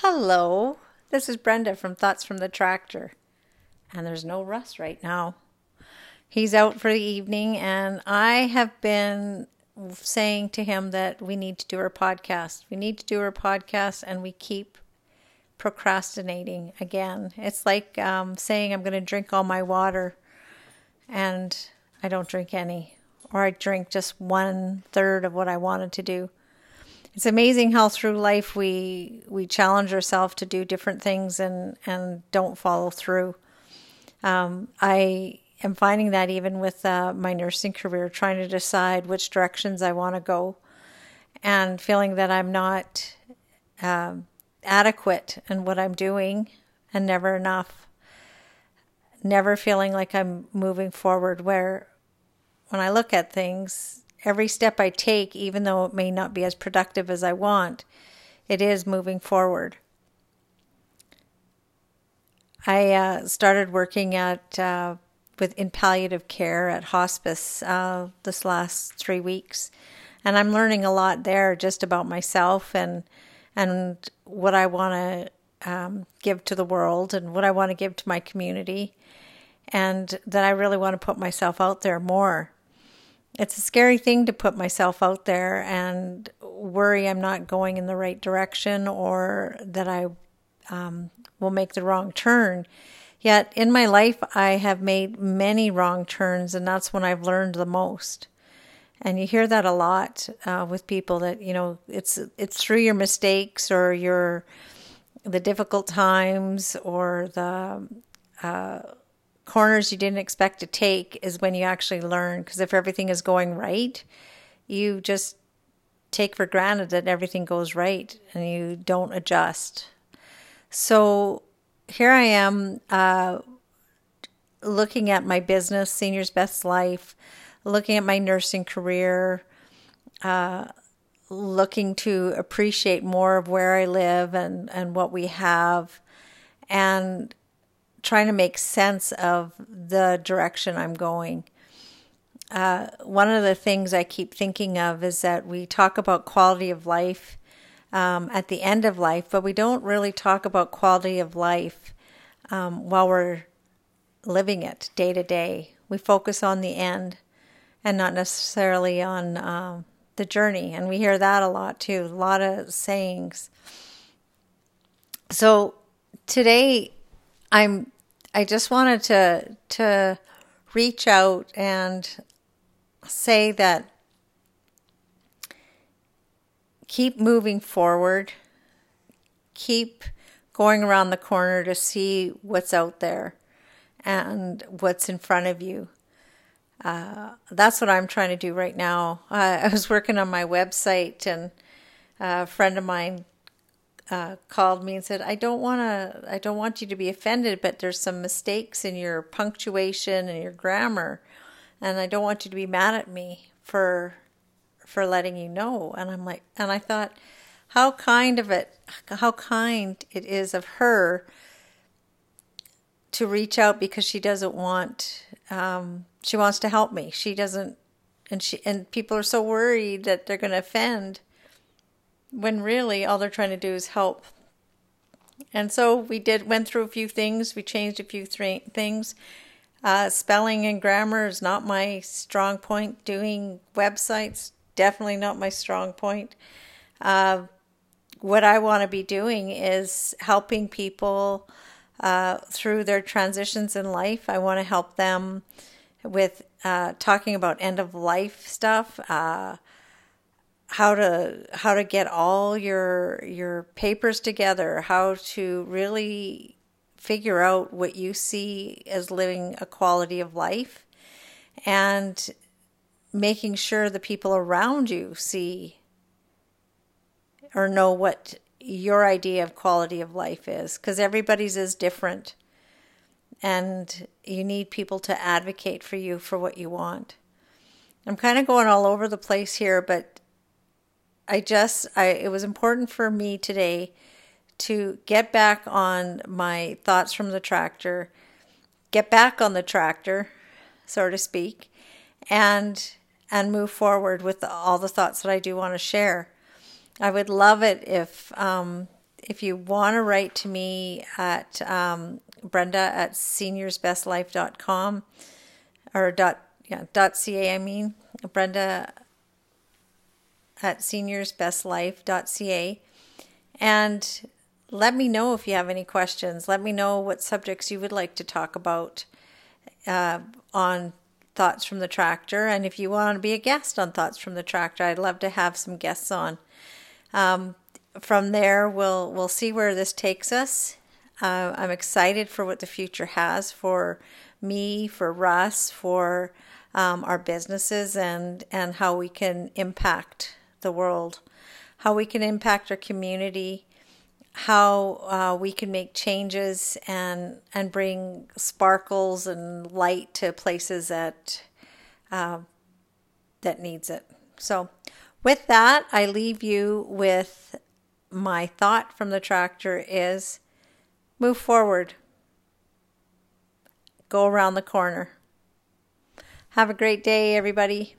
Hello, this is Brenda from Thoughts from the Tractor. And there's no Russ right now. He's out for the evening, and I have been saying to him that we need to do our podcast. We need to do our podcast, and we keep procrastinating again. It's like um, saying I'm going to drink all my water, and I don't drink any, or I drink just one third of what I wanted to do it's amazing how through life we we challenge ourselves to do different things and and don't follow through. Um, I am finding that even with uh, my nursing career, trying to decide which directions I want to go, and feeling that I'm not um, adequate in what I'm doing and never enough. Never feeling like I'm moving forward. Where when I look at things, every step I take, even though it may not be as productive as I want, it is moving forward. I uh, started working at uh, with in palliative care at hospice uh, this last three weeks, and I'm learning a lot there just about myself and and what I want to um, give to the world and what I want to give to my community, and that I really want to put myself out there more it's a scary thing to put myself out there and worry I'm not going in the right direction or that I um, will make the wrong turn. Yet in my life, I have made many wrong turns, and that's when I've learned the most. And you hear that a lot uh, with people that you know it's it's through your mistakes or your the difficult times or the uh, corners you didn't expect to take is when you actually learn. Because if everything is going right, you just take for granted that everything goes right and you don't adjust. So here I am uh, looking at my business, Senior's Best Life, looking at my nursing career, uh, looking to appreciate more of where I live and, and what we have. And trying to make sense of the direction I'm going. Uh, one of the things I keep thinking of is that we talk about quality of life um, at the end of life, but we don't really talk about quality of life um, while we're living it day to day. We focus on the end and not necessarily on um, the journey. And we hear that a lot too, a lot of sayings. So today I'm I just wanted to to reach out and say that keep moving forward. Keep going around the corner to see what's out there and what's in front of you. Uh, that's what I'm trying to do right now. Uh, I was working on my website, and a friend of mine uh, called me and said, "I don't want to. I don't want you to be offended, but there's some mistakes in your punctuation and your grammar, and I don't want you to be mad at me for for letting you know." And I'm like, and I thought, how kind of it, how kind it is of her to reach out because she doesn't want. Um, she wants to help me. She doesn't, and she and people are so worried that they're going to offend when really all they're trying to do is help. And so we did went through a few things. We changed a few th- things. Uh, spelling and grammar is not my strong point. Doing websites definitely not my strong point. Uh, what I want to be doing is helping people uh, through their transitions in life. I want to help them with uh, talking about end of life stuff, uh, how to how to get all your your papers together, how to really figure out what you see as living a quality of life and making sure the people around you see or know what your idea of quality of life is because everybody's is different and you need people to advocate for you for what you want. I'm kind of going all over the place here, but I just I it was important for me today to get back on my thoughts from the tractor, get back on the tractor, so to speak, and and move forward with all the thoughts that I do want to share. I would love it if um, if you want to write to me at um, Brenda at seniorsbestlife.com or dot yeah dot ca I mean Brenda at seniorsbestlife.ca and let me know if you have any questions. Let me know what subjects you would like to talk about uh, on Thoughts from the Tractor. And if you want to be a guest on Thoughts from the Tractor, I'd love to have some guests on. Um, from there, we'll we'll see where this takes us. Uh, I'm excited for what the future has for me, for Russ, for um, our businesses, and and how we can impact the world, how we can impact our community, how uh, we can make changes and and bring sparkles and light to places that uh, that needs it. So, with that, I leave you with my thought from the tractor is move forward, go around the corner. Have a great day, everybody.